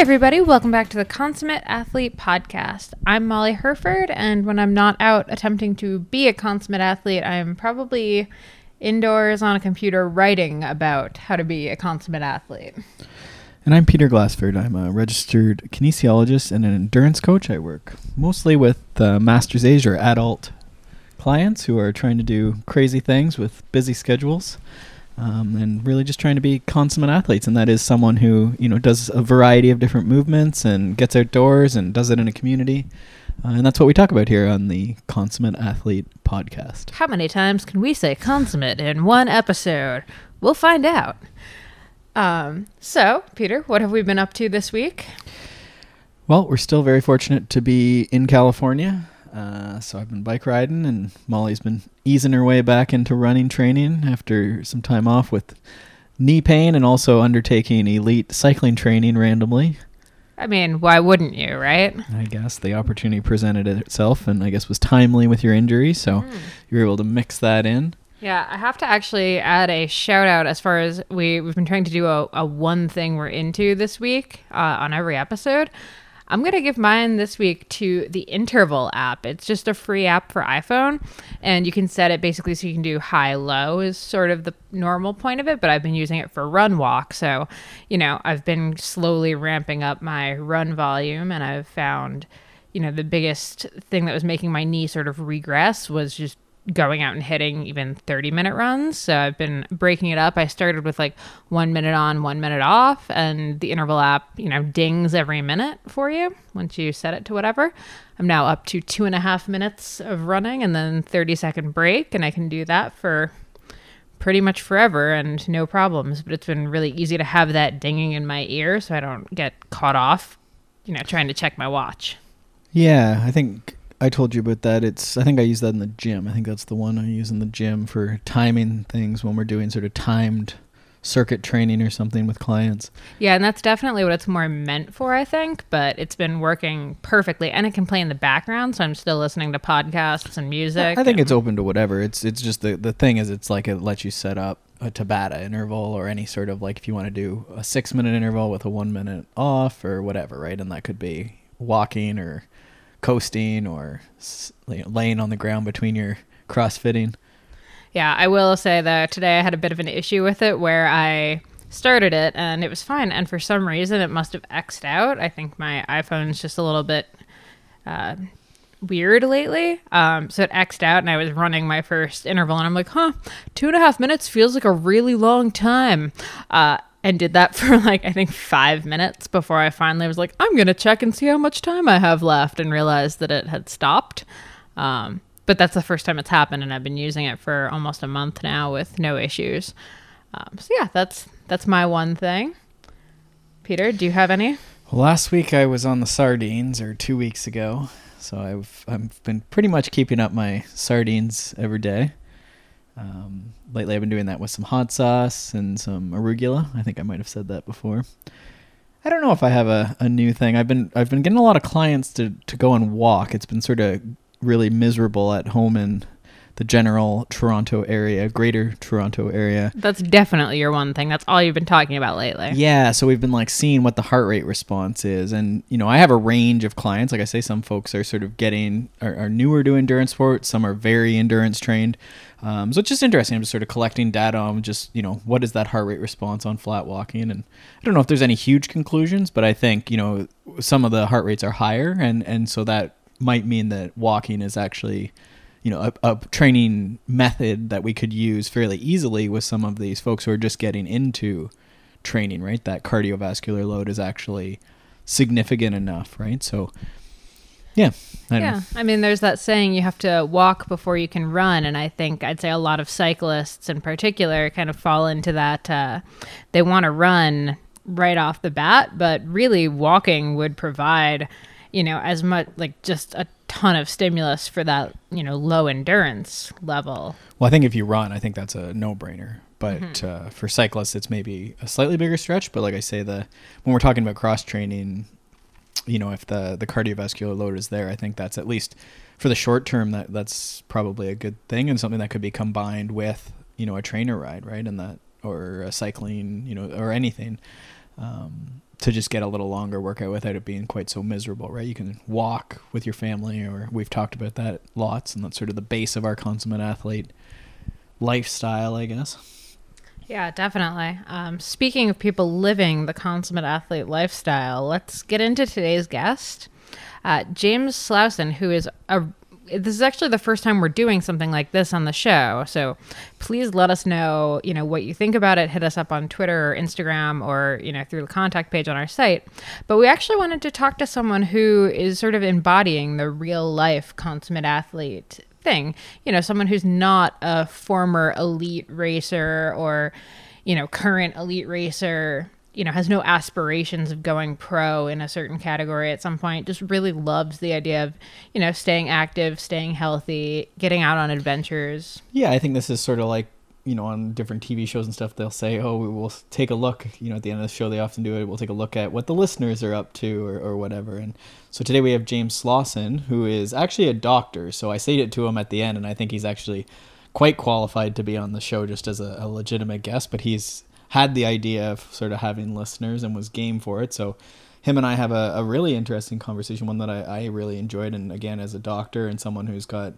everybody. Welcome back to the Consummate Athlete Podcast. I'm Molly Hurford, and when I'm not out attempting to be a consummate athlete, I'm probably indoors on a computer writing about how to be a consummate athlete. And I'm Peter Glassford. I'm a registered kinesiologist and an endurance coach. I work mostly with uh, master's age or adult clients who are trying to do crazy things with busy schedules. Um, and really just trying to be consummate athletes, and that is someone who you know does a variety of different movements and gets outdoors and does it in a community, uh, and that's what we talk about here on the Consummate Athlete podcast. How many times can we say consummate in one episode? We'll find out. Um, so, Peter, what have we been up to this week? Well, we're still very fortunate to be in California. Uh, so I've been bike riding, and Molly's been easing her way back into running training after some time off with knee pain and also undertaking elite cycling training randomly. I mean, why wouldn't you, right? I guess the opportunity presented itself, and I guess was timely with your injury, so mm. you were able to mix that in. Yeah, I have to actually add a shout out as far as we we've been trying to do a, a one thing we're into this week uh, on every episode. I'm going to give mine this week to the Interval app. It's just a free app for iPhone, and you can set it basically so you can do high low, is sort of the normal point of it. But I've been using it for run walk. So, you know, I've been slowly ramping up my run volume, and I've found, you know, the biggest thing that was making my knee sort of regress was just going out and hitting even 30 minute runs. So I've been breaking it up. I started with like one minute on, one minute off, and the interval app, you know, dings every minute for you once you set it to whatever. I'm now up to two and a half minutes of running and then 30 second break, and I can do that for pretty much forever and no problems. But it's been really easy to have that dinging in my ear so I don't get caught off, you know, trying to check my watch. Yeah, I think I told you about that. It's I think I use that in the gym. I think that's the one I use in the gym for timing things when we're doing sort of timed circuit training or something with clients. Yeah, and that's definitely what it's more meant for, I think, but it's been working perfectly and it can play in the background, so I'm still listening to podcasts and music. I think it's open to whatever. It's it's just the the thing is it's like it lets you set up a Tabata interval or any sort of like if you want to do a 6 minute interval with a 1 minute off or whatever, right? And that could be walking or coasting or laying on the ground between your crossfitting. Yeah, I will say that today I had a bit of an issue with it where I started it and it was fine, and for some reason it must have xed out. I think my iPhone's just a little bit uh, weird lately. Um, so it xed out, and I was running my first interval, and I'm like, huh, two and a half minutes feels like a really long time. Uh, and did that for like I think five minutes before I finally was like, I'm gonna check and see how much time I have left, and realized that it had stopped. Um, but that's the first time it's happened, and I've been using it for almost a month now with no issues. Um, so yeah, that's that's my one thing. Peter, do you have any? Well, last week I was on the sardines, or two weeks ago. So I've I've been pretty much keeping up my sardines every day. Um, lately, I've been doing that with some hot sauce and some arugula. I think I might have said that before. I don't know if I have a, a new thing. I've been I've been getting a lot of clients to, to go and walk. It's been sort of really miserable at home in the general Toronto area, greater Toronto area. That's definitely your one thing. That's all you've been talking about lately. Yeah, so we've been like seeing what the heart rate response is. And, you know, I have a range of clients. Like I say, some folks are sort of getting, are, are newer to endurance sports, some are very endurance trained. Um, so it's just interesting. I'm just sort of collecting data on just, you know, what is that heart rate response on flat walking? And I don't know if there's any huge conclusions, but I think, you know, some of the heart rates are higher. And, and so that might mean that walking is actually, you know, a, a training method that we could use fairly easily with some of these folks who are just getting into training, right? That cardiovascular load is actually significant enough, right? So, yeah. I yeah. Know. I mean, there's that saying you have to walk before you can run. And I think I'd say a lot of cyclists in particular kind of fall into that. Uh, they want to run right off the bat, but really walking would provide, you know, as much like just a ton of stimulus for that, you know, low endurance level. Well, I think if you run, I think that's a no brainer. But mm-hmm. uh, for cyclists, it's maybe a slightly bigger stretch. But like I say, the when we're talking about cross training, you know, if the the cardiovascular load is there, I think that's at least for the short term that that's probably a good thing and something that could be combined with you know a trainer ride, right, and that or a cycling, you know, or anything. Um, to just get a little longer workout without it being quite so miserable, right? You can walk with your family, or we've talked about that lots, and that's sort of the base of our consummate athlete lifestyle, I guess. Yeah, definitely. Um, speaking of people living the consummate athlete lifestyle, let's get into today's guest, uh, James Slauson, who is a this is actually the first time we're doing something like this on the show. So please let us know, you know, what you think about it. Hit us up on Twitter or Instagram or, you know, through the contact page on our site. But we actually wanted to talk to someone who is sort of embodying the real life consummate athlete thing. You know, someone who's not a former elite racer or, you know, current elite racer you know, has no aspirations of going pro in a certain category at some point, just really loves the idea of, you know, staying active, staying healthy, getting out on adventures. Yeah, I think this is sort of like, you know, on different TV shows and stuff, they'll say, oh, we will take a look, you know, at the end of the show, they often do it. We'll take a look at what the listeners are up to or, or whatever. And so today we have James Slauson, who is actually a doctor. So I say it to him at the end, and I think he's actually quite qualified to be on the show just as a, a legitimate guest, but he's had the idea of sort of having listeners and was game for it. So him and I have a, a really interesting conversation, one that I, I really enjoyed. And again, as a doctor and someone who's got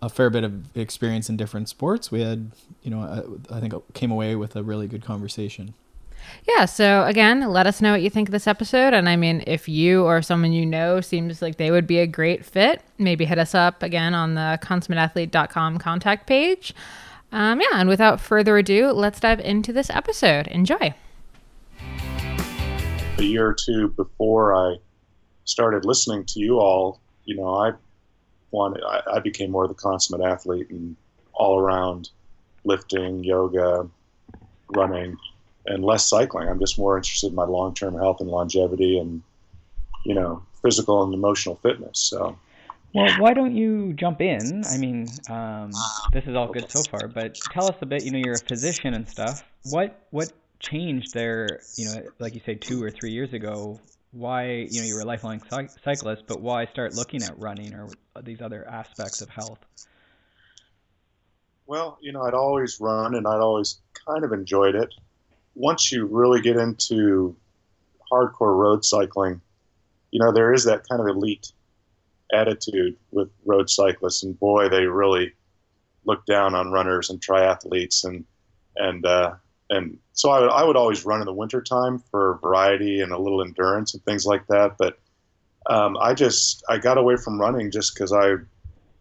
a fair bit of experience in different sports, we had, you know, I, I think came away with a really good conversation. Yeah. So again, let us know what you think of this episode. And I mean, if you or someone you know seems like they would be a great fit, maybe hit us up again on the consummateathlete.com contact page. Um, yeah, and without further ado, let's dive into this episode. Enjoy. A year or two before I started listening to you all, you know, I wanted, I, I became more of the consummate athlete and all around lifting, yoga, running, and less cycling. I'm just more interested in my long term health and longevity and, you know, physical and emotional fitness. So well, why don't you jump in? I mean, um, this is all good so far, but tell us a bit. You know, you're a physician and stuff. What what changed there? You know, like you say, two or three years ago. Why you know you were a lifelong cyclist, but why start looking at running or these other aspects of health? Well, you know, I'd always run and I'd always kind of enjoyed it. Once you really get into hardcore road cycling, you know, there is that kind of elite attitude with road cyclists, and boy, they really look down on runners and triathletes, and and uh, and so I would, I would always run in the wintertime for variety and a little endurance and things like that. But um, I just I got away from running just because I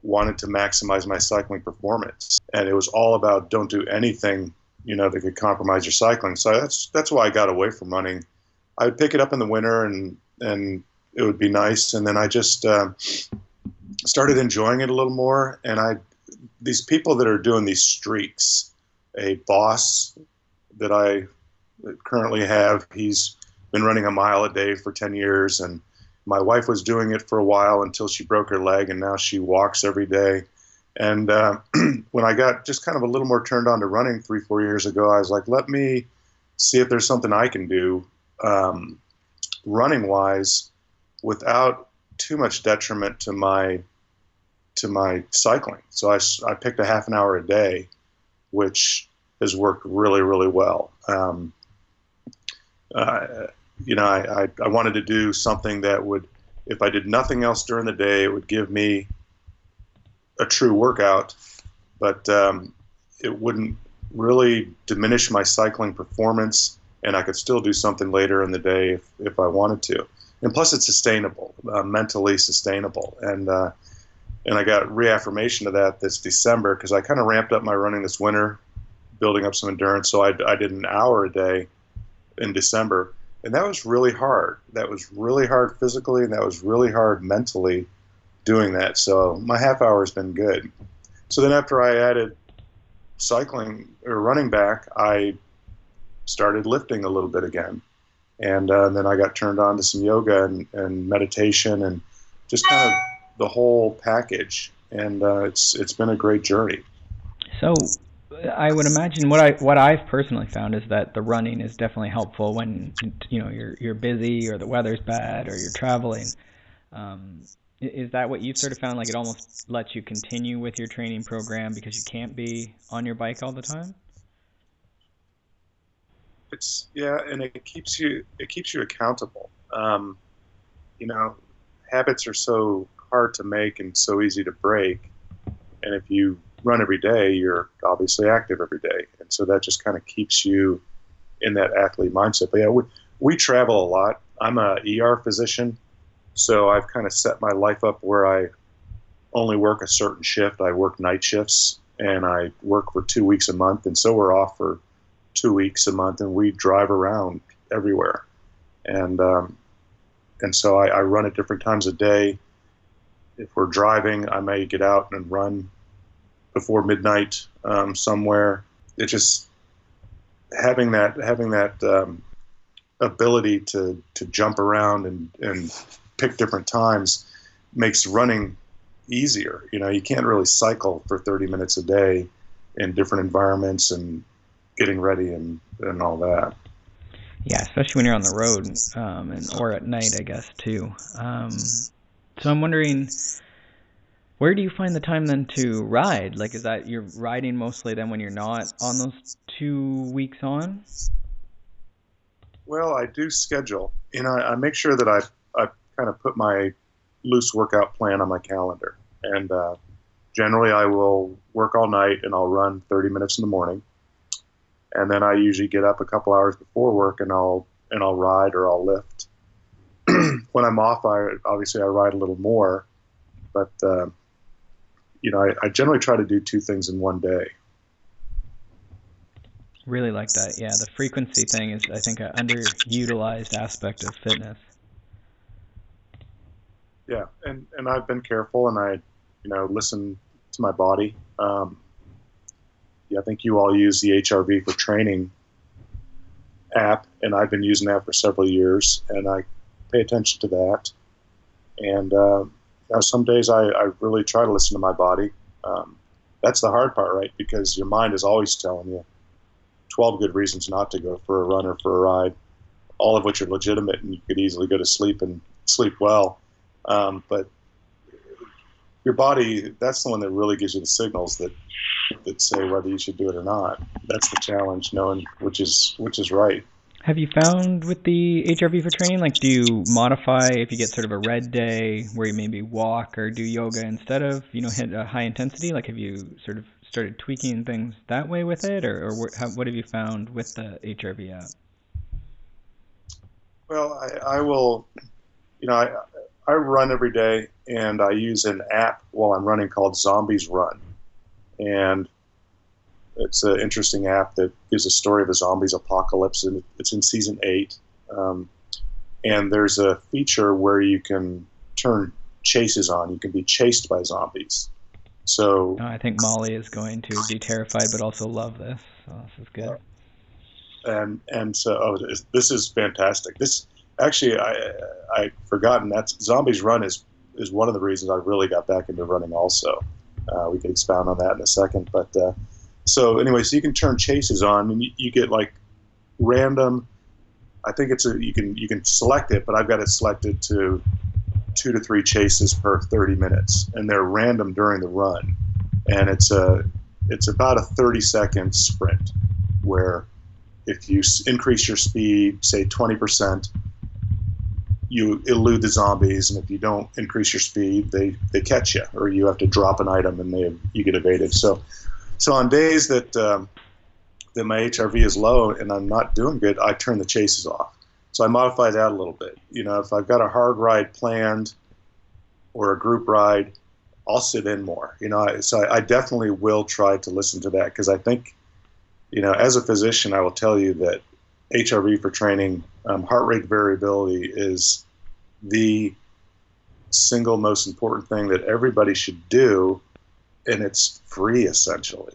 wanted to maximize my cycling performance, and it was all about don't do anything you know that could compromise your cycling. So that's that's why I got away from running. I would pick it up in the winter and and it would be nice. And then I just uh, started enjoying it a little more. And I, these people that are doing these streaks, a boss that I currently have, he's been running a mile a day for 10 years. And my wife was doing it for a while until she broke her leg, and now she walks every day. And uh, when I got just kind of a little more turned on to running three, four years ago, I was like, let me see if there's something I can do um, running wise without too much detriment to my to my cycling. So I, I picked a half an hour a day, which has worked really really well. Um, uh, you know, I, I, I wanted to do something that would, if I did nothing else during the day, it would give me a true workout, but um, it wouldn't really diminish my cycling performance, and I could still do something later in the day if, if I wanted to and plus it's sustainable, uh, mentally sustainable. And uh, and I got reaffirmation of that this December because I kind of ramped up my running this winter, building up some endurance. So I, I did an hour a day in December, and that was really hard. That was really hard physically, and that was really hard mentally doing that. So my half hour has been good. So then after I added cycling or running back, I started lifting a little bit again and uh, then I got turned on to some yoga and, and meditation and just kind of the whole package. And uh, it's it's been a great journey. So I would imagine what I what I've personally found is that the running is definitely helpful when you know you're you're busy or the weather's bad or you're traveling. Um, is that what you've sort of found? Like it almost lets you continue with your training program because you can't be on your bike all the time It's yeah, and it keeps you it keeps you accountable. Um, you know, habits are so hard to make and so easy to break. And if you run every day, you're obviously active every day, and so that just kind of keeps you in that athlete mindset. But yeah, we we travel a lot. I'm a ER physician, so I've kind of set my life up where I only work a certain shift. I work night shifts, and I work for two weeks a month, and so we're off for two weeks a month, and we drive around everywhere, and um, and so I, I run at different times of day. If we're driving, I may get out and run before midnight um, somewhere. It just having that having that um, ability to to jump around and and pick different times makes running easier. You know, you can't really cycle for 30 minutes a day in different environments and getting ready and, and all that. Yeah, especially when you're on the road um, and or at night, I guess too. Um, so I'm wondering, where do you find the time then to ride? Like, is that you're riding mostly then when you're not on those two weeks on? Well, I do schedule. You know, I, I make sure that I I kind of put my loose workout plan on my calendar, and uh, generally I will work all night and I'll run 30 minutes in the morning and then I usually get up a couple hours before work and I'll and I'll ride or I'll lift. when I'm off, I obviously I ride a little more, but uh, you know I, I generally try to do two things in one day. Really like that. Yeah, the frequency thing is I think an underutilized aspect of fitness. Yeah, and and I've been careful and I, you know, listen to my body. Um, I think you all use the HRV for training app, and I've been using that for several years, and I pay attention to that. And uh, some days I, I, really try to listen to my body. Um, that's the hard part, right? Because your mind is always telling you 12 good reasons not to go for a run or for a ride, all of which are legitimate, and you could easily go to sleep and sleep well. Um, but your body, that's the one that really gives you the signals that that say whether you should do it or not. That's the challenge, knowing which is which is right. Have you found with the HRV for training, like, do you modify if you get sort of a red day where you maybe walk or do yoga instead of, you know, hit a high intensity? Like, have you sort of started tweaking things that way with it, or, or how, what have you found with the HRV app? Well, I, I will, you know, I, I run every day and I use an app while I'm running called Zombies Run and it's an interesting app that gives a story of a zombies apocalypse, and it's in season eight. Um, and there's a feature where you can turn chases on. You can be chased by zombies. So I think Molly is going to be terrified, but also love this. So this is good. And and so oh, this is fantastic. This actually I I forgotten that Zombies Run is is one of the reasons I really got back into running also. Uh, we could expound on that in a second. But uh, so anyway, so you can turn chases on, and you, you, get like random. I think it's a you can you can select it, but I've got it selected to two to three chases per 30 minutes, and they're random during the run, and it's a it's about a 30 second sprint where if you increase your speed, say 20 percent, you elude the zombies, and if you don't increase your speed, they, they catch you, or you have to drop an item and they you get evaded. So, so on days that um, that my HRV is low and I'm not doing good, I turn the chases off. So I modify that a little bit. You know, if I've got a hard ride planned or a group ride, I'll sit in more. You know, so I, I definitely will try to listen to that because I think, you know, as a physician, I will tell you that HRV for training, um, heart rate variability is the single most important thing that everybody should do, and it's free essentially.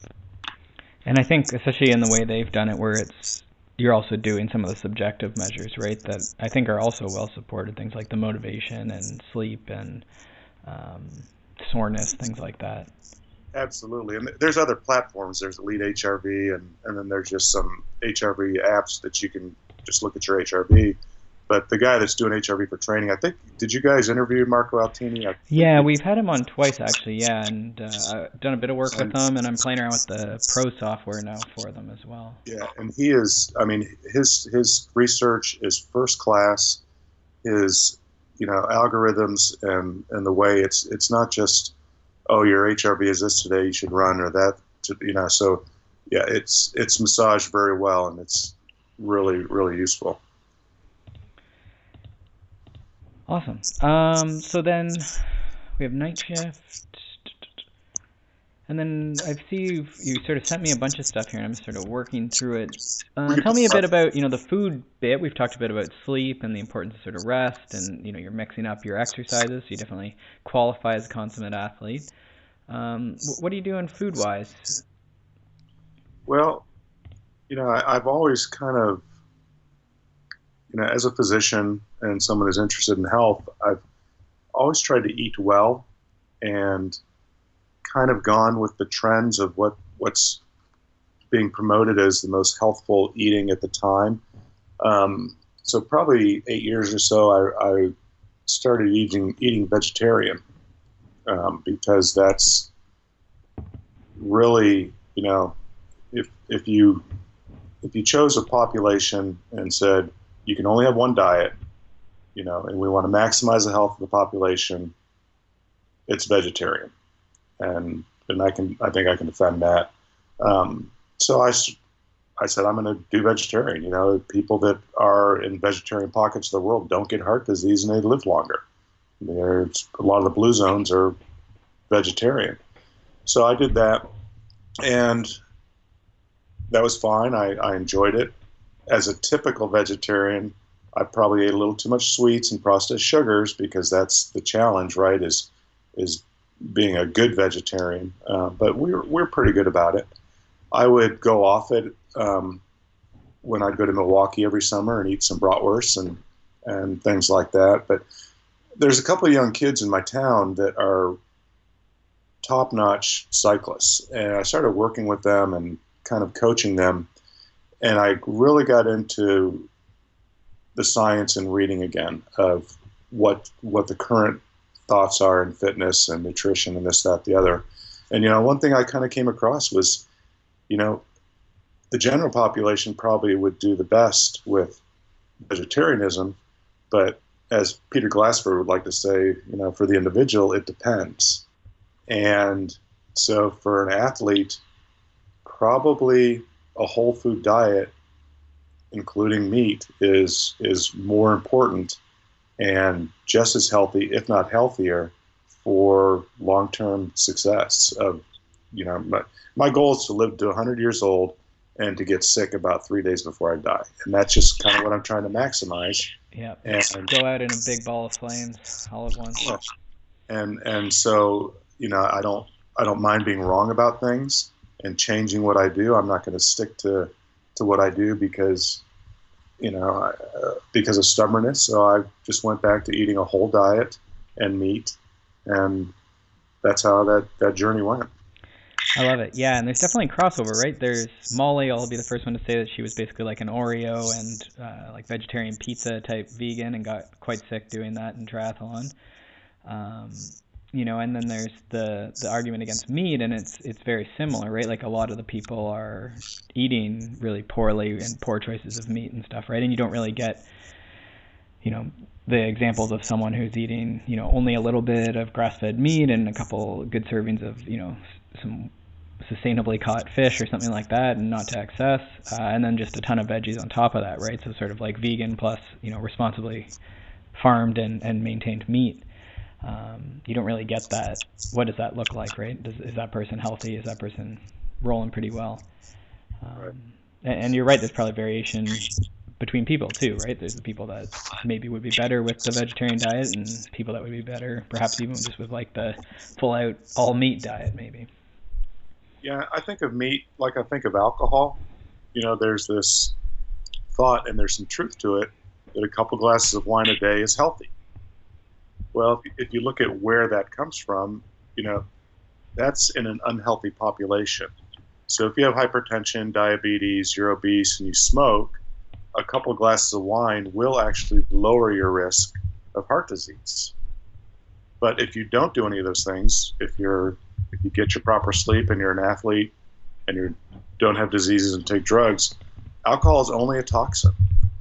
And I think, especially in the way they've done it, where it's you're also doing some of the subjective measures, right? That I think are also well supported. Things like the motivation and sleep and um, soreness, things like that. Absolutely, and there's other platforms. There's Elite HRV, and and then there's just some HRV apps that you can just look at your HRV. but the guy that's doing HRV for training, I think, did you guys interview Marco Altini? Yeah, we've had him on twice actually. Yeah, and uh, I've done a bit of work with him, and I'm playing around with the pro software now for them as well. Yeah, and he is. I mean, his his research is first class. His you know algorithms and and the way it's it's not just oh your HRV is this today you should run or that to, you know so yeah it's it's massaged very well and it's really really useful. Awesome. Um, so then we have night shift. And then I see you you sort of sent me a bunch of stuff here, and I'm sort of working through it. Uh, tell me a bit about you know the food bit. We've talked a bit about sleep and the importance of sort of rest, and you know you're mixing up your exercises. So you definitely qualify as a consummate athlete. Um, what are you doing food wise? Well, you know, I, I've always kind of, you know, as a physician and someone who's interested in health, I've always tried to eat well and kind of gone with the trends of what what's being promoted as the most healthful eating at the time. Um, so probably eight years or so, I, I started eating eating vegetarian um, because that's really, you know, if if you if you chose a population and said you can only have one diet, you know, and we want to maximize the health of the population, it's vegetarian, and and I can I think I can defend that. Um, so I said I'm going to do vegetarian. You know, people that are in vegetarian pockets of the world don't get heart disease and they live longer. There's a lot of the blue zones are vegetarian. So I did that, and that was fine. I, I enjoyed it. As a typical vegetarian, I probably ate a little too much sweets and processed sugars because that's the challenge, right? Is is being a good vegetarian. Uh, but we're we're pretty good about it. I would go off it um, when I'd go to Milwaukee every summer and eat some bratwurst and and things like that. But there's a couple of young kids in my town that are top-notch cyclists, and I started working with them and kind of coaching them, and I really got into the science and reading again of what what the current thoughts are in fitness and nutrition and this that the other, and you know one thing I kind of came across was, you know, the general population probably would do the best with vegetarianism, but as Peter Glassford would like to say, you know, for the individual, it depends. And so for an athlete, probably a whole food diet, including meat, is is more important and just as healthy, if not healthier, for long-term success. Of you know, my, my goal is to live to 100 years old and to get sick about three days before I die, and that's just kind of what I'm trying to maximize. Yeah, And go out in a big ball of flames all at once. and and so you know I don't I don't mind being wrong about things and changing what I do. I'm not going to stick to to what I do because you know uh, because of stubbornness. So I just went back to eating a whole diet and meat, and that's how that that journey went. I love it. Yeah, and there's definitely crossover, right? There's Molly. I'll be the first one to say that she was basically like an Oreo and uh, like vegetarian pizza type vegan, and got quite sick doing that in triathlon. Um, you know, and then there's the the argument against meat, and it's it's very similar, right? Like a lot of the people are eating really poorly and poor choices of meat and stuff, right? And you don't really get, you know, the examples of someone who's eating, you know, only a little bit of grass-fed meat and a couple good servings of, you know, some sustainably caught fish or something like that and not to excess uh, and then just a ton of veggies on top of that right so sort of like vegan plus you know responsibly farmed and, and maintained meat um, you don't really get that what does that look like right does, is that person healthy is that person rolling pretty well um, Right. and, and you're right there's probably variation between people too right there's the people that maybe would be better with the vegetarian diet and people that would be better perhaps even just with like the full out all meat diet maybe Yeah, I think of meat like I think of alcohol. You know, there's this thought, and there's some truth to it, that a couple glasses of wine a day is healthy. Well, if, you look at where that comes from, you know, that's in an unhealthy population. So if you have hypertension, diabetes, you're obese, and you smoke, a couple of glasses of wine will actually lower your risk of heart disease. But if you don't do any of those things, if you're if you get your proper sleep and you're an athlete and you don't have diseases and take drugs, alcohol is only a toxin.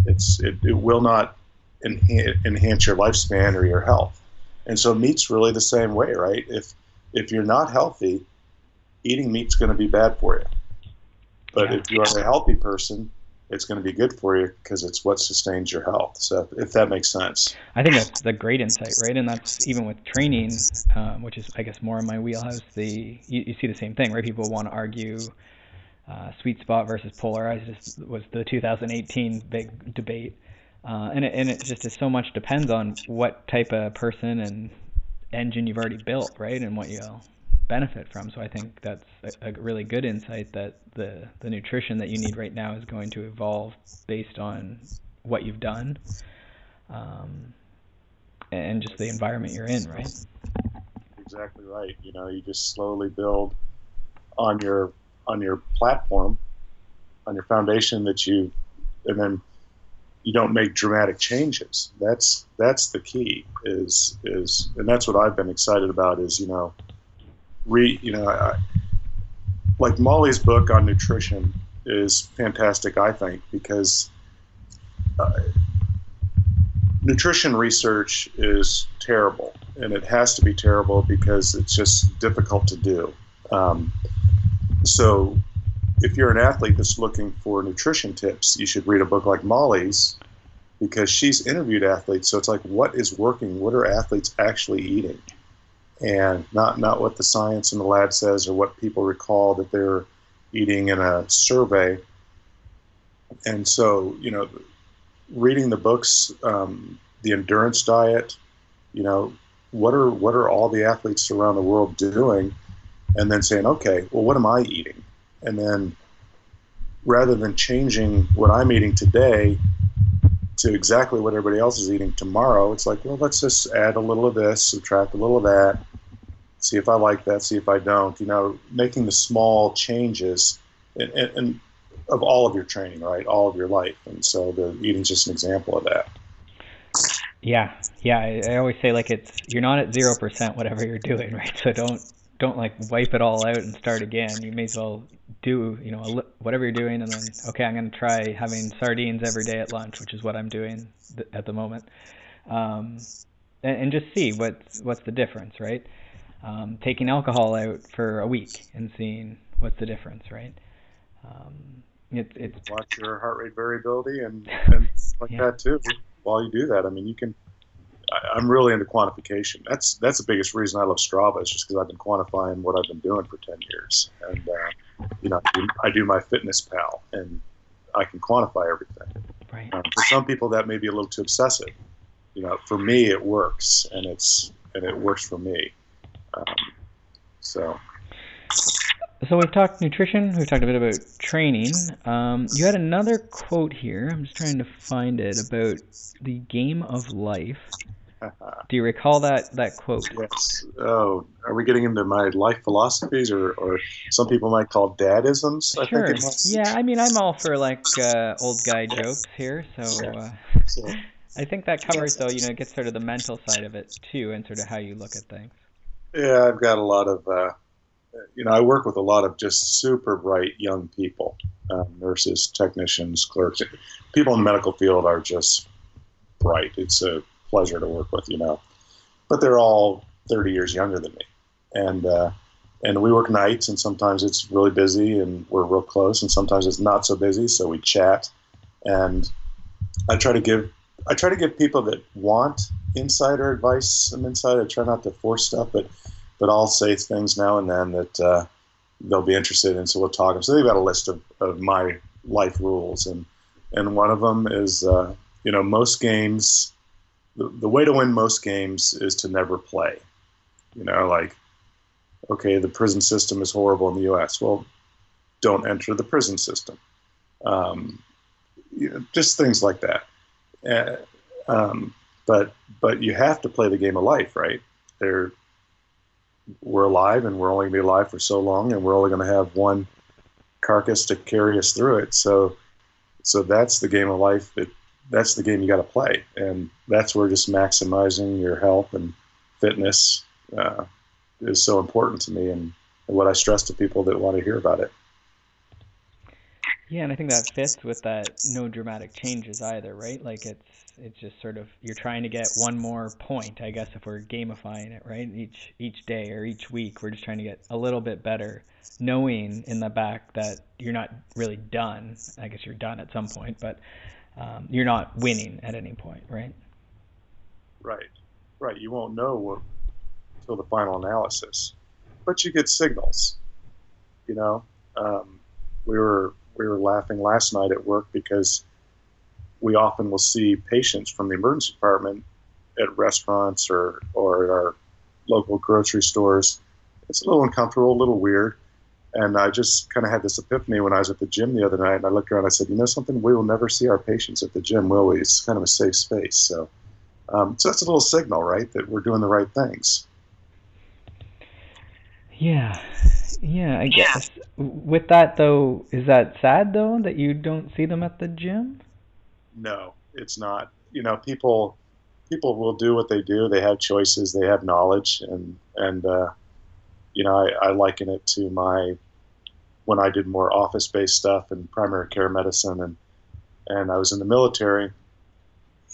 It's it, it will not enhance, enhance your lifespan or your health. And so meat's really the same way, right? If if you're not healthy, eating meat's going to be bad for you. But yeah. if you are a healthy person, it's going to be good for you because it's what sustains your health. So if that makes sense. I think that's a great insight, right? And that's even with training, um, which is I guess more in my wheelhouse. The you, you see the same thing, right? People want to argue uh, sweet spot versus polarized was the 2018 big debate, uh, and it, and it just is so much depends on what type of person and engine you've already built, right, and what you'll benefit from. So I think that's a, a, really good insight that the the nutrition that you need right now is going to evolve based on what you've done, um, and just the environment you're in, right? Exactly right. You know, you just slowly build on your on your platform, on your foundation that you, and then you don't make dramatic changes. That's that's the key. Is is and that's what I've been excited about. Is you know re you know I, like Molly's book on nutrition is fantastic I think because uh, nutrition research is terrible and it has to be terrible because it's just difficult to do um, so if you're an athlete that's looking for nutrition tips you should read a book like Molly's because she's interviewed athletes so it's like what is working what are athletes actually eating and not not what the science in the lab says or what people recall that they're eating in a survey. And so, you know, reading the books, um, the endurance diet, you know, what are what are all the athletes around the world doing, and then saying, okay, well, what am I eating? And then rather than changing what I'm eating today to exactly what everybody else is eating tomorrow, it's like, well, let's just add a little of this, subtract a little of that, see if I like that, see if I don't. You know, making the small changes and, and, and of all of your training, right? All of your life. And so the eating's just an example of that. Yeah, yeah. I, I always say like it's you're not at zero percent whatever you're doing, right? So don't don't like wipe it all out and start again. You may as well do you know whatever you're doing, and then okay, I'm going to try having sardines every day at lunch, which is what I'm doing th- at the moment, um, and, and just see what's what's the difference, right? um, taking alcohol out for a week and seeing what's the difference, right? Um, it's it's watch your heart rate variability and, and like yeah. that too. While you do that, I mean, you can. I, am really into quantification. That's that's the biggest reason I love Strava is just because I've been quantifying what I've been doing for ten years, and uh, you know, I do, my fitness pal and I can quantify everything. Right. Um, for some people, that may be a little too obsessive. You know, for me, it works, and it's and it works for me. Um, so. So we've talked nutrition. We've talked a bit about training. Um, you had another quote here. I'm just trying to find it about the game of life. Do you recall that that quote? Yes. Oh, are we getting into my life philosophies, or, or some people might call dadisms? I sure. yeah, I mean, I'm all for like uh, old guy jokes here, so, uh, so I think that covers though. You know, it gets sort of the mental side of it too, and sort of how you look at things. Yeah, I've got a lot of, uh, you know, I work with a lot of just super bright young people, um, nurses, technicians, clerks. People in the medical field are just bright. It's a pleasure to work with, you know. But they're all 30 years younger than me. And, uh, and we work nights, and sometimes it's really busy and we're real close, and sometimes it's not so busy, so we chat. And I try to give I try to give people that want insider advice some insight. I try not to force stuff, but but I'll say things now and then that uh, they'll be interested in. So we'll talk. So they've got a list of, of my life rules, and and one of them is uh, you know most games. The, the way to win most games is to never play. You know, like okay, the prison system is horrible in the U.S. Well, don't enter the prison system. Um, you know, just things like that. Uh, um, but but you have to play the game of life, right? There, we're alive, and we're only going to be alive for so long, and we're only going to have one carcass to carry us through it. So, so that's the game of life that that's the game you got to play, and that's where just maximizing your health and fitness uh, is so important to me, and, and what I stress to people that want to hear about it. Yeah, and I think that fits with that no dramatic changes either, right? Like it's it's just sort of you're trying to get one more point, I guess if we're gamifying it, right? Each each day or each week we're just trying to get a little bit better, knowing in the back that you're not really done. I guess you're done at some point, but um, you're not winning at any point, right? Right. Right. You won't know what, until the final analysis. But you get signals. You know, um, we were we were laughing last night at work because we often will see patients from the emergency department at restaurants or, or at our local grocery stores. It's a little uncomfortable, a little weird. And I just kind of had this epiphany when I was at the gym the other night. And I looked around and I said, you know something? We will never see our patients at the gym, will we? It's kind of a safe space. So, um, so that's a little signal, right? That we're doing the right things. Yeah. Yeah, I guess. With that though, is that sad though that you don't see them at the gym? No, it's not. You know, people people will do what they do. They have choices. They have knowledge, and and uh, you know, I, I liken it to my when I did more office based stuff and primary care medicine, and and I was in the military,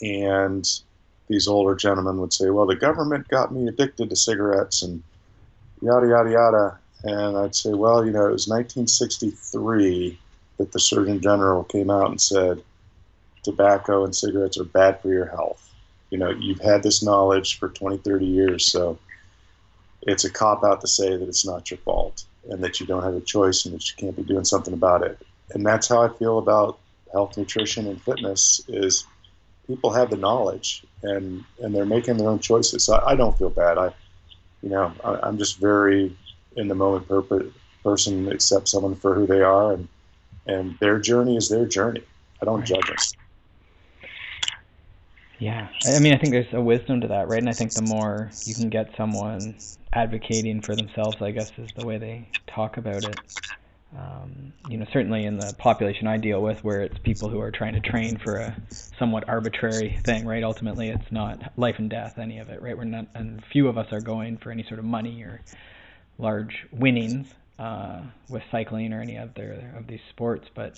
and these older gentlemen would say, "Well, the government got me addicted to cigarettes," and yada yada yada and I'd say, well, you know, it was 1963 that the Surgeon General came out and said tobacco and cigarettes are bad for your health. You know, you've had this knowledge for 20, 30 years, so it's a cop out to say that it's not your fault and that you don't have a choice and that you can't be doing something about it. And that's how I feel about health, nutrition, and fitness is people have the knowledge and, and they're making their own choices. So I, I don't feel bad. I, you know, I, I'm just very in the moment per- person accepts someone for who they are and and their journey is their journey i don't judge us yeah. I mean i think there's a wisdom to that right? And i think the more you can get someone advocating for themselves i guess is the way they talk about it. Um, you know certainly in the population i deal with where it's people who are trying to train for a somewhat arbitrary thing right? Ultimately it's not life and death any of it right? We're not and few of us are going for any sort of money or large winnings uh, with cycling or any other of these sports. But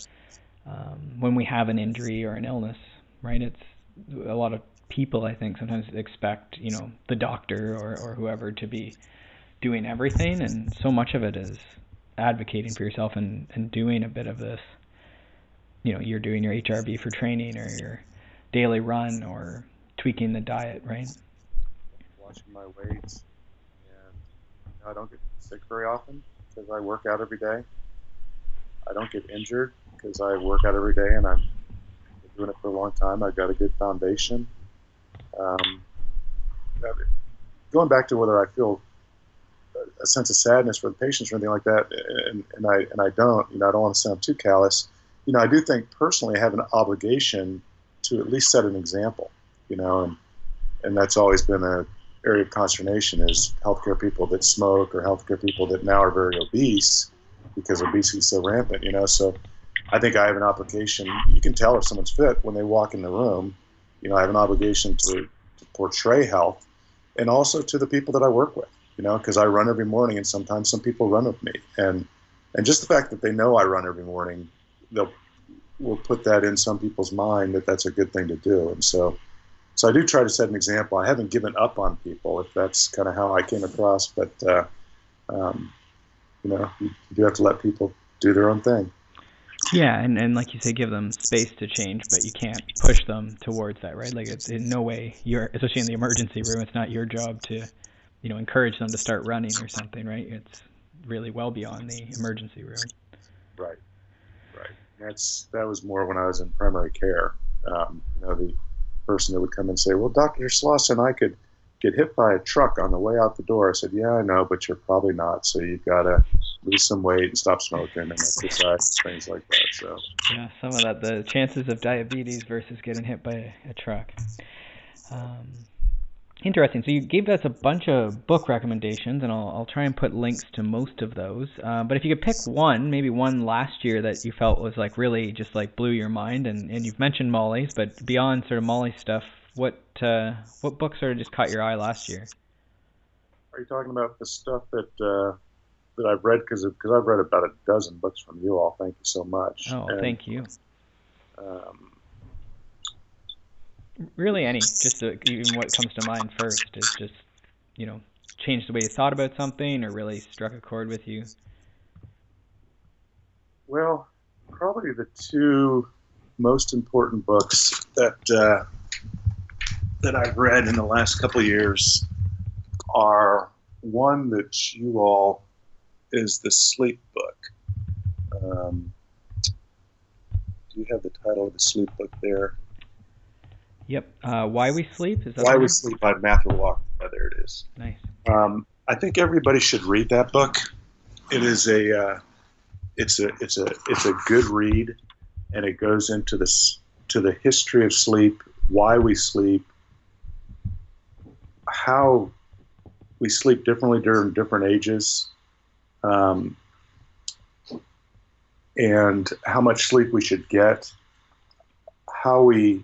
um, when we have an injury or an illness, right, it's a lot of people I think sometimes expect you know the doctor or, or whoever to be doing everything, and so much of it is advocating for yourself and, and doing a bit of this. You know, you're doing your HRV for training or your daily run or tweaking the diet, right? Watching my weights, and I don't get sick very often because I work out every day. I don't get injured because I work out every day and I'm doing it for a long time. I've got a good foundation. Um, going back to whether I feel a sense of sadness for the patients or anything like that, and, and I and I don't, you know, I don't want to sound too callous. You know, I do think personally I have an obligation to at least set an example. You know, and and that's always been a area of consternation is healthcare people that smoke or healthcare people that now are very obese because obesity is so rampant, you know. So I think I have an obligation. You can tell if someone's fit when they walk in the room. You know, I have an obligation to, to portray health and also to the people that I work with, you know, because I run every morning and sometimes some people run with me. And and just the fact that they know I run every morning, they'll will put that in some people's mind that that's a good thing to do. And so so I do try to set an example. I haven't given up on people, if that's kind of how I came across. But uh, um, you know, you, do have to let people do their own thing. Yeah, and, and like you say, give them space to change, but you can't push them towards that, right? Like it's in no way your, especially in the emergency room, it's not your job to, you know, encourage them to start running or something, right? It's really well beyond the emergency room. Right, right. That's that was more when I was in primary care. Um, you know, the person that would come and say, "Well, Doctor Slauson, I could get hit by a truck on the way out the door." I said, "Yeah, I know, but you're probably not. So you've got to lose some weight and stop smoking and exercise, things like that." So yeah, some of that the chances of diabetes versus getting hit by a truck. Um, Interesting. So you gave us a bunch of book recommendations, and I'll, I'll try and put links to most of those. Uh, but if you could pick one, maybe one last year that you felt was like really just like blew your mind, and, and you've mentioned Molly's, but beyond sort of Molly's stuff, what uh, what books sort of just caught your eye last year? Are you talking about the stuff that uh, that I've read? Because because I've read about a dozen books from you all. Thank you so much. Oh, And, thank you. Um, Really, any just uh, even what comes to mind first is just you know changed the way you thought about something, or really struck a chord with you. Well, probably the two most important books that uh, that I've read in the last couple of years are one that you all is the sleep book. Um, do you have the title of the sleep book there? Yep. Uh, Why We Sleep is that Why We? Sleep by Matthew Walker. Oh, there it is. Nice. Um, I think everybody should read that book. It is a uh, it's a it's a it's a good read, and it goes into this to the history of sleep, why we sleep, how we sleep differently during different ages, um, and how much sleep we should get, how we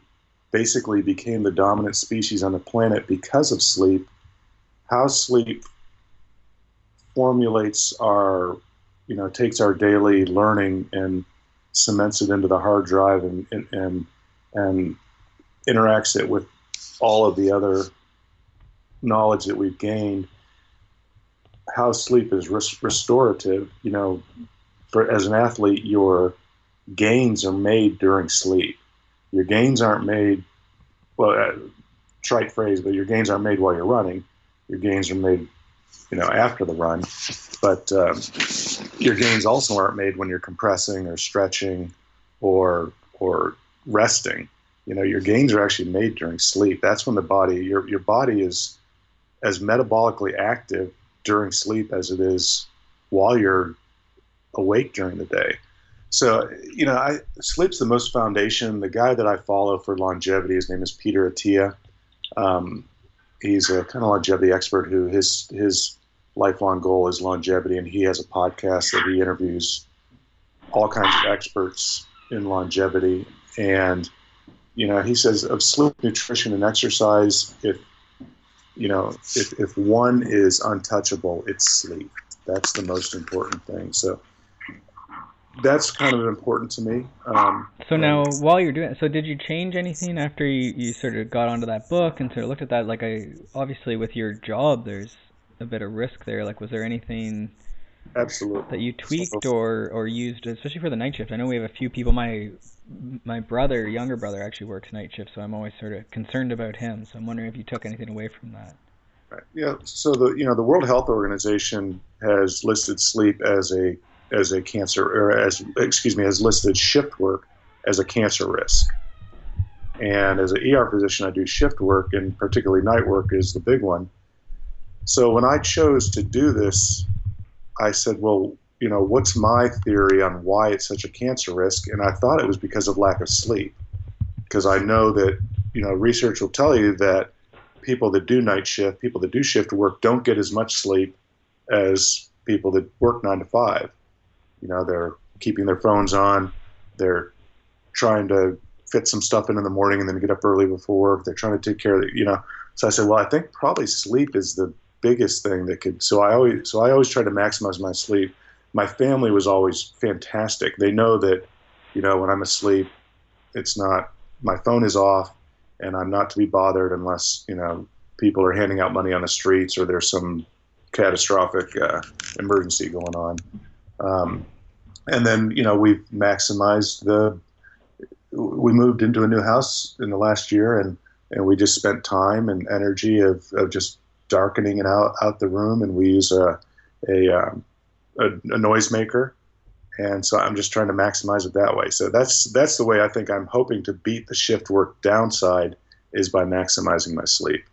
basically became the dominant species on the planet because of sleep, how sleep formulates our, you know, takes our daily learning and cements it into the hard drive and and and, and interacts it with all of the other knowledge that we've gained. How sleep is res- restorative, you know, for as an athlete, your gains are made during sleep. Your gains aren't made, well, uh, trite phrase, but your gains aren't made while you're running. Your gains are made, you know, after the run. But um, your gains also aren't made when you're compressing or stretching or or resting. You know, your gains are actually made during sleep. That's when the body, your your body is as metabolically active during sleep as it is while you're awake during the day. So, you know, I, sleep's the most foundation. The guy that I follow for longevity, his name is Peter Attia. Um, he's a kind of longevity expert who his his lifelong goal is longevity, and he has a podcast that he interviews all kinds of experts in longevity. And you know, he says of sleep, nutrition, and exercise, if you know, if if one is untouchable, it's sleep. That's the most important thing. So that's kind of important to me. Um, So now, while you're doing, so did you change anything after you, you sort of got onto that book and sort of looked at that? Like, I obviously with your job, there's a bit of risk there. Like, was there anything absolutely. that you tweaked or or used, especially for the night shift? I know we have a few people. My my brother, younger brother, actually works night shift, so I'm always sort of concerned about him. So I'm wondering if you took anything away from that. Right. Yeah. So the you know the World Health Organization has listed sleep as a as a cancer or as excuse me has listed shift work as a cancer risk. And as an ER physician, I do shift work, and particularly night work is the big one. So when I chose to do this, I said, well, you know, what's my theory on why it's such a cancer risk? And I thought it was because of lack of sleep, because I know that you know research will tell you that people that do night shift, people that do shift work, don't get as much sleep as people that work nine to five. You know, they're keeping their phones on, they're trying to fit some stuff in in the morning and then get up early before. They're trying to take care of the, you know. So I said, well, I think probably sleep is the biggest thing that could. So I always, so I always try to maximize my sleep. My family was always fantastic. They know that, you know, when I'm asleep, it's not my phone is off and I'm not to be bothered unless you know people are handing out money on the streets or there's some catastrophic uh, emergency going on. Um, and then you know we've maximized the. We moved into a new house in the last year, and and we just spent time and energy of, of just darkening it out out the room, and we use a a, um, a, a noisemaker and so I'm just trying to maximize it that way. So that's that's the way I think I'm hoping to beat the shift work downside is by maximizing my sleep.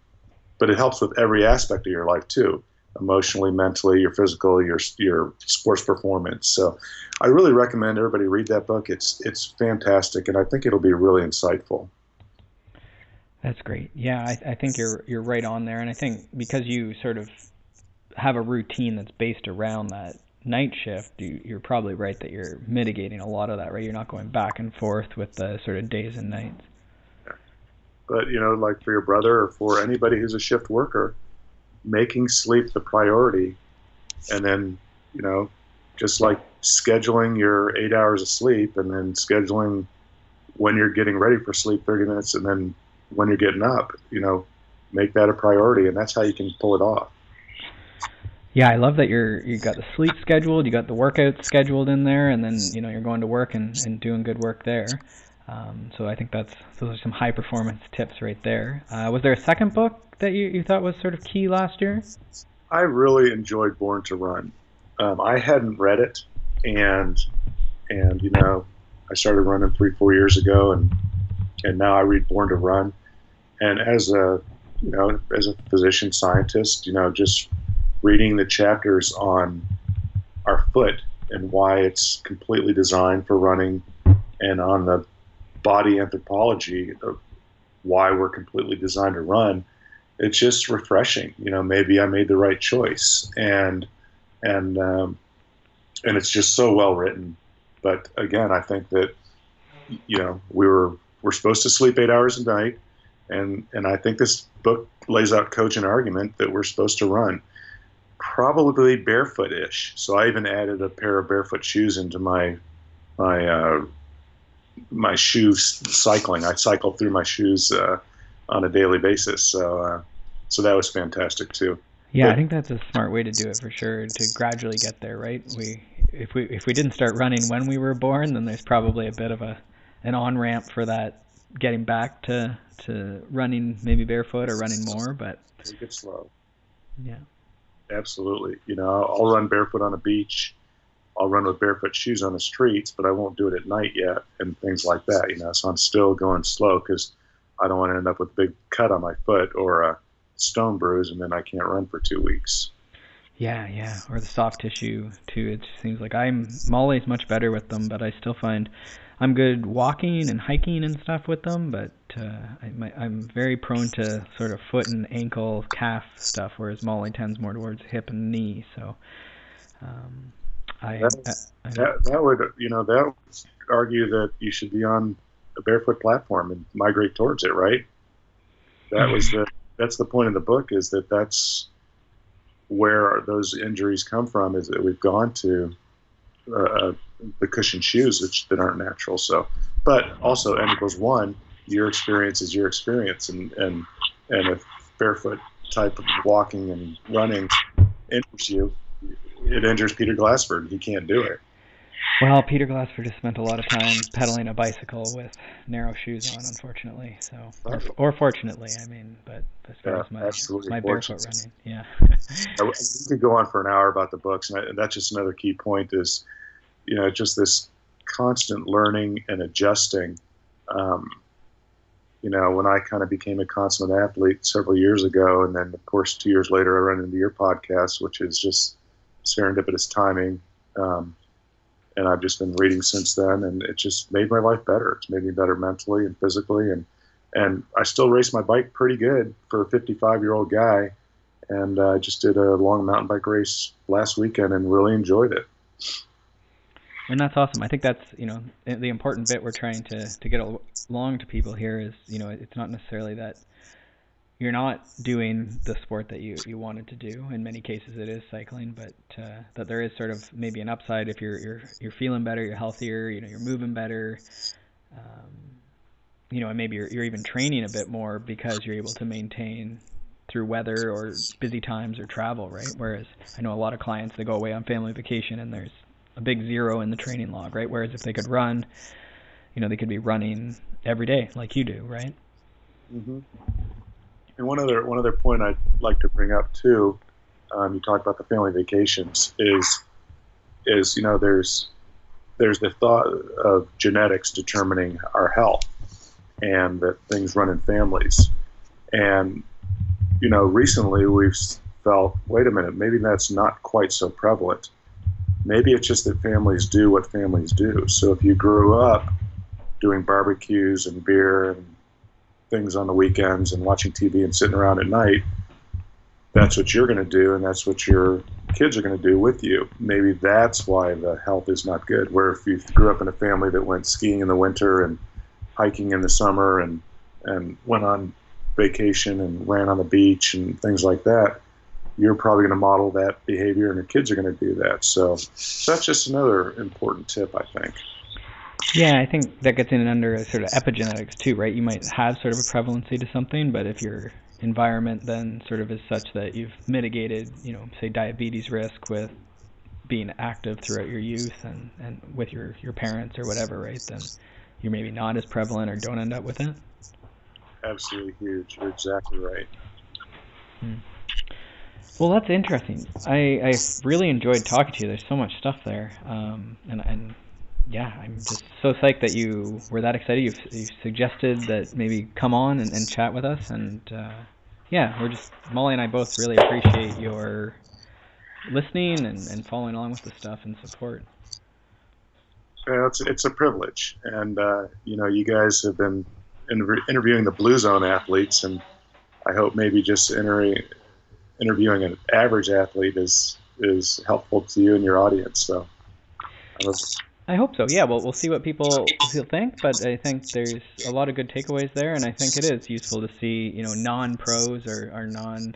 But it helps with every aspect of your life too, emotionally, mentally, your physical, your your sports performance. So I really recommend everybody read that book. It's it's fantastic, and I think it'll be really insightful. That's great. Yeah, I, I think you're you're right on there, and I think because you sort of have a routine that's based around that night shift, you, you're probably right that you're mitigating a lot of that, right? You're not going back and forth with the sort of days and nights. But you know, like for your brother or for anybody who's a shift worker, making sleep the priority, and then you know, just like scheduling your eight hours of sleep, and then scheduling when you're getting ready for sleep 30 minutes, and then when you're getting up, you know, make that a priority, and that's how you can pull it off. Yeah, I love that you're you got the sleep scheduled, you got the workouts scheduled in there, and then you know you're going to work and, and doing good work there. Um, so I think that's those are some high performance tips right there. Uh, was there a second book that you, you thought was sort of key last year? I really enjoyed Born to Run. Um, I hadn't read it, and and you know I started running three four years ago, and and now I read Born to Run. And as a you know as a physician scientist, you know just reading the chapters on our foot and why it's completely designed for running, and on the body anthropology of why we're completely designed to run, it's just refreshing. You know, maybe I made the right choice, and and um, and it's just so well written. But again, I think that you know we were we're supposed to sleep eight hours a night, and and I think this book lays out cogent argument that we're supposed to run probably barefoot-ish. So I even added a pair of barefoot shoes into my my uh, my shoes cycling. I cycle through my shoes uh, on a daily basis. So uh, so that was fantastic too. Yeah, but, I think that's a smart way to do it for sure. To gradually get there, right? We if we if we didn't start running when we were born, then there's probably a bit of a an on ramp for that getting back to to running maybe barefoot or running more. But take it slow. Yeah absolutely. You know, I'll run barefoot on a beach. I'll run with barefoot shoes on the streets, but I won't do it at night yet, and things like that. You know, so I'm still going slow because I don't want to end up with a big cut on my foot or a stone bruise, and then I can't run for two weeks. Yeah, yeah, or the soft tissue too. It seems like I'm, I'm always much better with them, but I still find I'm good walking and hiking and stuff with them, but uh, I, am very prone to sort of foot and ankle, calf stuff, whereas Molly tends more towards hip and knee. So, um, I, I, I that, that would you know that would argue that you should be on a barefoot platform and migrate towards it, right? That was the that's the point of the book is that that's where those injuries come from is that we've gone to uh, the cushioned shoes which that aren't natural. So, but also n equals one. Your experience is your experience, and and and if barefoot type of walking and running injures you, it injures Peter Glassford. He can't do it. Well, Peter Glassford has spent a lot of time pedaling a bicycle with narrow shoes on, unfortunately. So, or, or fortunately, I mean, but as far yeah, as my, absolutely my barefoot running, yeah. we could go on for an hour about the books, and that's just another key point. Is you know just this constant learning and adjusting. Um, you know, when I kind of became a consummate athlete several years ago, and then of course two years later, I run into your podcast, which is just serendipitous timing. Um, and I've just been reading since then, and it just made my life better. It's made me better mentally and physically, and and I still race my bike pretty good for a 55 year old guy. And I uh, just did a long mountain bike race last weekend and really enjoyed it. And that's awesome. I think that's you know the important bit we're trying to to get along to people here is you know it's not necessarily that you're not doing the sport that you, you wanted to do. In many cases, it is cycling, but uh, that there is sort of maybe an upside if you're you're you're feeling better, you're healthier, you know, you're moving better, um, you know, and maybe you're you're even training a bit more because you're able to maintain through weather or busy times or travel, right? Whereas I know a lot of clients they go away on family vacation and there's a big zero in the training log, right? Whereas if they could run, you know, they could be running every day like you do, right? Mm-hmm. And one other one other point I'd like to bring up too, um, you talked about the family vacations is is you know there's there's the thought of genetics determining our health and that things run in families. And you know recently we've felt wait a minute maybe that's not quite so prevalent. Maybe it's just that families do what families do. So if you grew up doing barbecues and beer and things on the weekends and watching TV and sitting around at night, that's what you're going to do, and that's what your kids are going to do with you. Maybe that's why the health is not good. Where if you grew up in a family that went skiing in the winter and hiking in the summer and and went on vacation and ran on the beach and things like that, you're probably going to model that behavior, and your kids are going to do that. So that's just another important tip, I think. Yeah, I think that gets in under sort of epigenetics too, right? You might have sort of a prevalency to something, but if your environment then sort of is such that you've mitigated, you know, say diabetes risk with being active throughout your youth and, and with your, your parents or whatever, right? Then you're maybe not as prevalent or don't end up with it. Absolutely huge. You're exactly right. Hmm. Well, that's interesting. I, I really enjoyed talking to you. There's so much stuff there. Um, and, and yeah, I'm just so psyched that you were that excited. You've, you suggested that maybe come on and, and chat with us. And uh, yeah, we're just, Molly and I both really appreciate your listening and, and following along with the stuff and support. Yeah, it's, it's a privilege. And, uh, you know, you guys have been inter- interviewing the Blue Zone athletes, and I hope maybe just inter- interviewing an average athlete is is helpful to you and your audience. So I was I hope so. Yeah, well, we'll see what people think, but I think there's a lot of good takeaways there, and I think it is useful to see, you know, non-pros or, or non,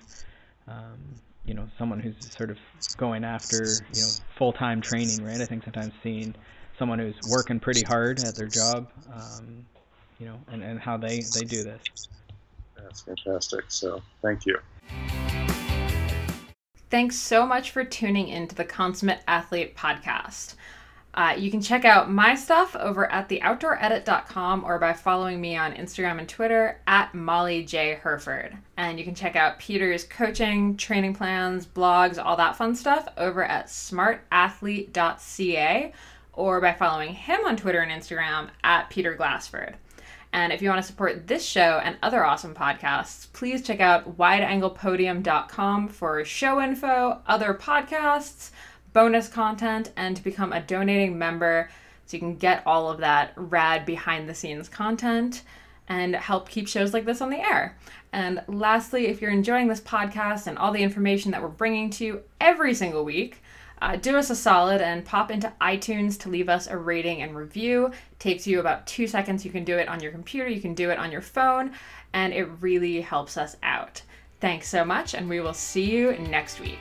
um, you know, someone who's sort of going after, you know, full-time training, right? I think sometimes seeing someone who's working pretty hard at their job, um, you know, and, and how they, they do this. That's fantastic. So thank you. Thanks so much for tuning into the Consummate Athlete podcast. Uh, you can check out my stuff over at theoutdooredit.com or by following me on Instagram and Twitter at Molly J. Hurford. And you can check out Peter's coaching, training plans, blogs, all that fun stuff over at smartathlete.ca or by following him on Twitter and Instagram at Peter Glassford. And if you want to support this show and other awesome podcasts, please check out wideanglepodium.com for show info, other podcasts, bonus content, and to become a donating member so you can get all of that rad behind the scenes content and help keep shows like this on the air. And lastly, if you're enjoying this podcast and all the information that we're bringing to you every single week, uh, do us a solid and pop into iTunes to leave us a rating and review. It takes you about two seconds. You can do it on your computer, you can do it on your phone, and it really helps us out. Thanks so much, and we will see you next week.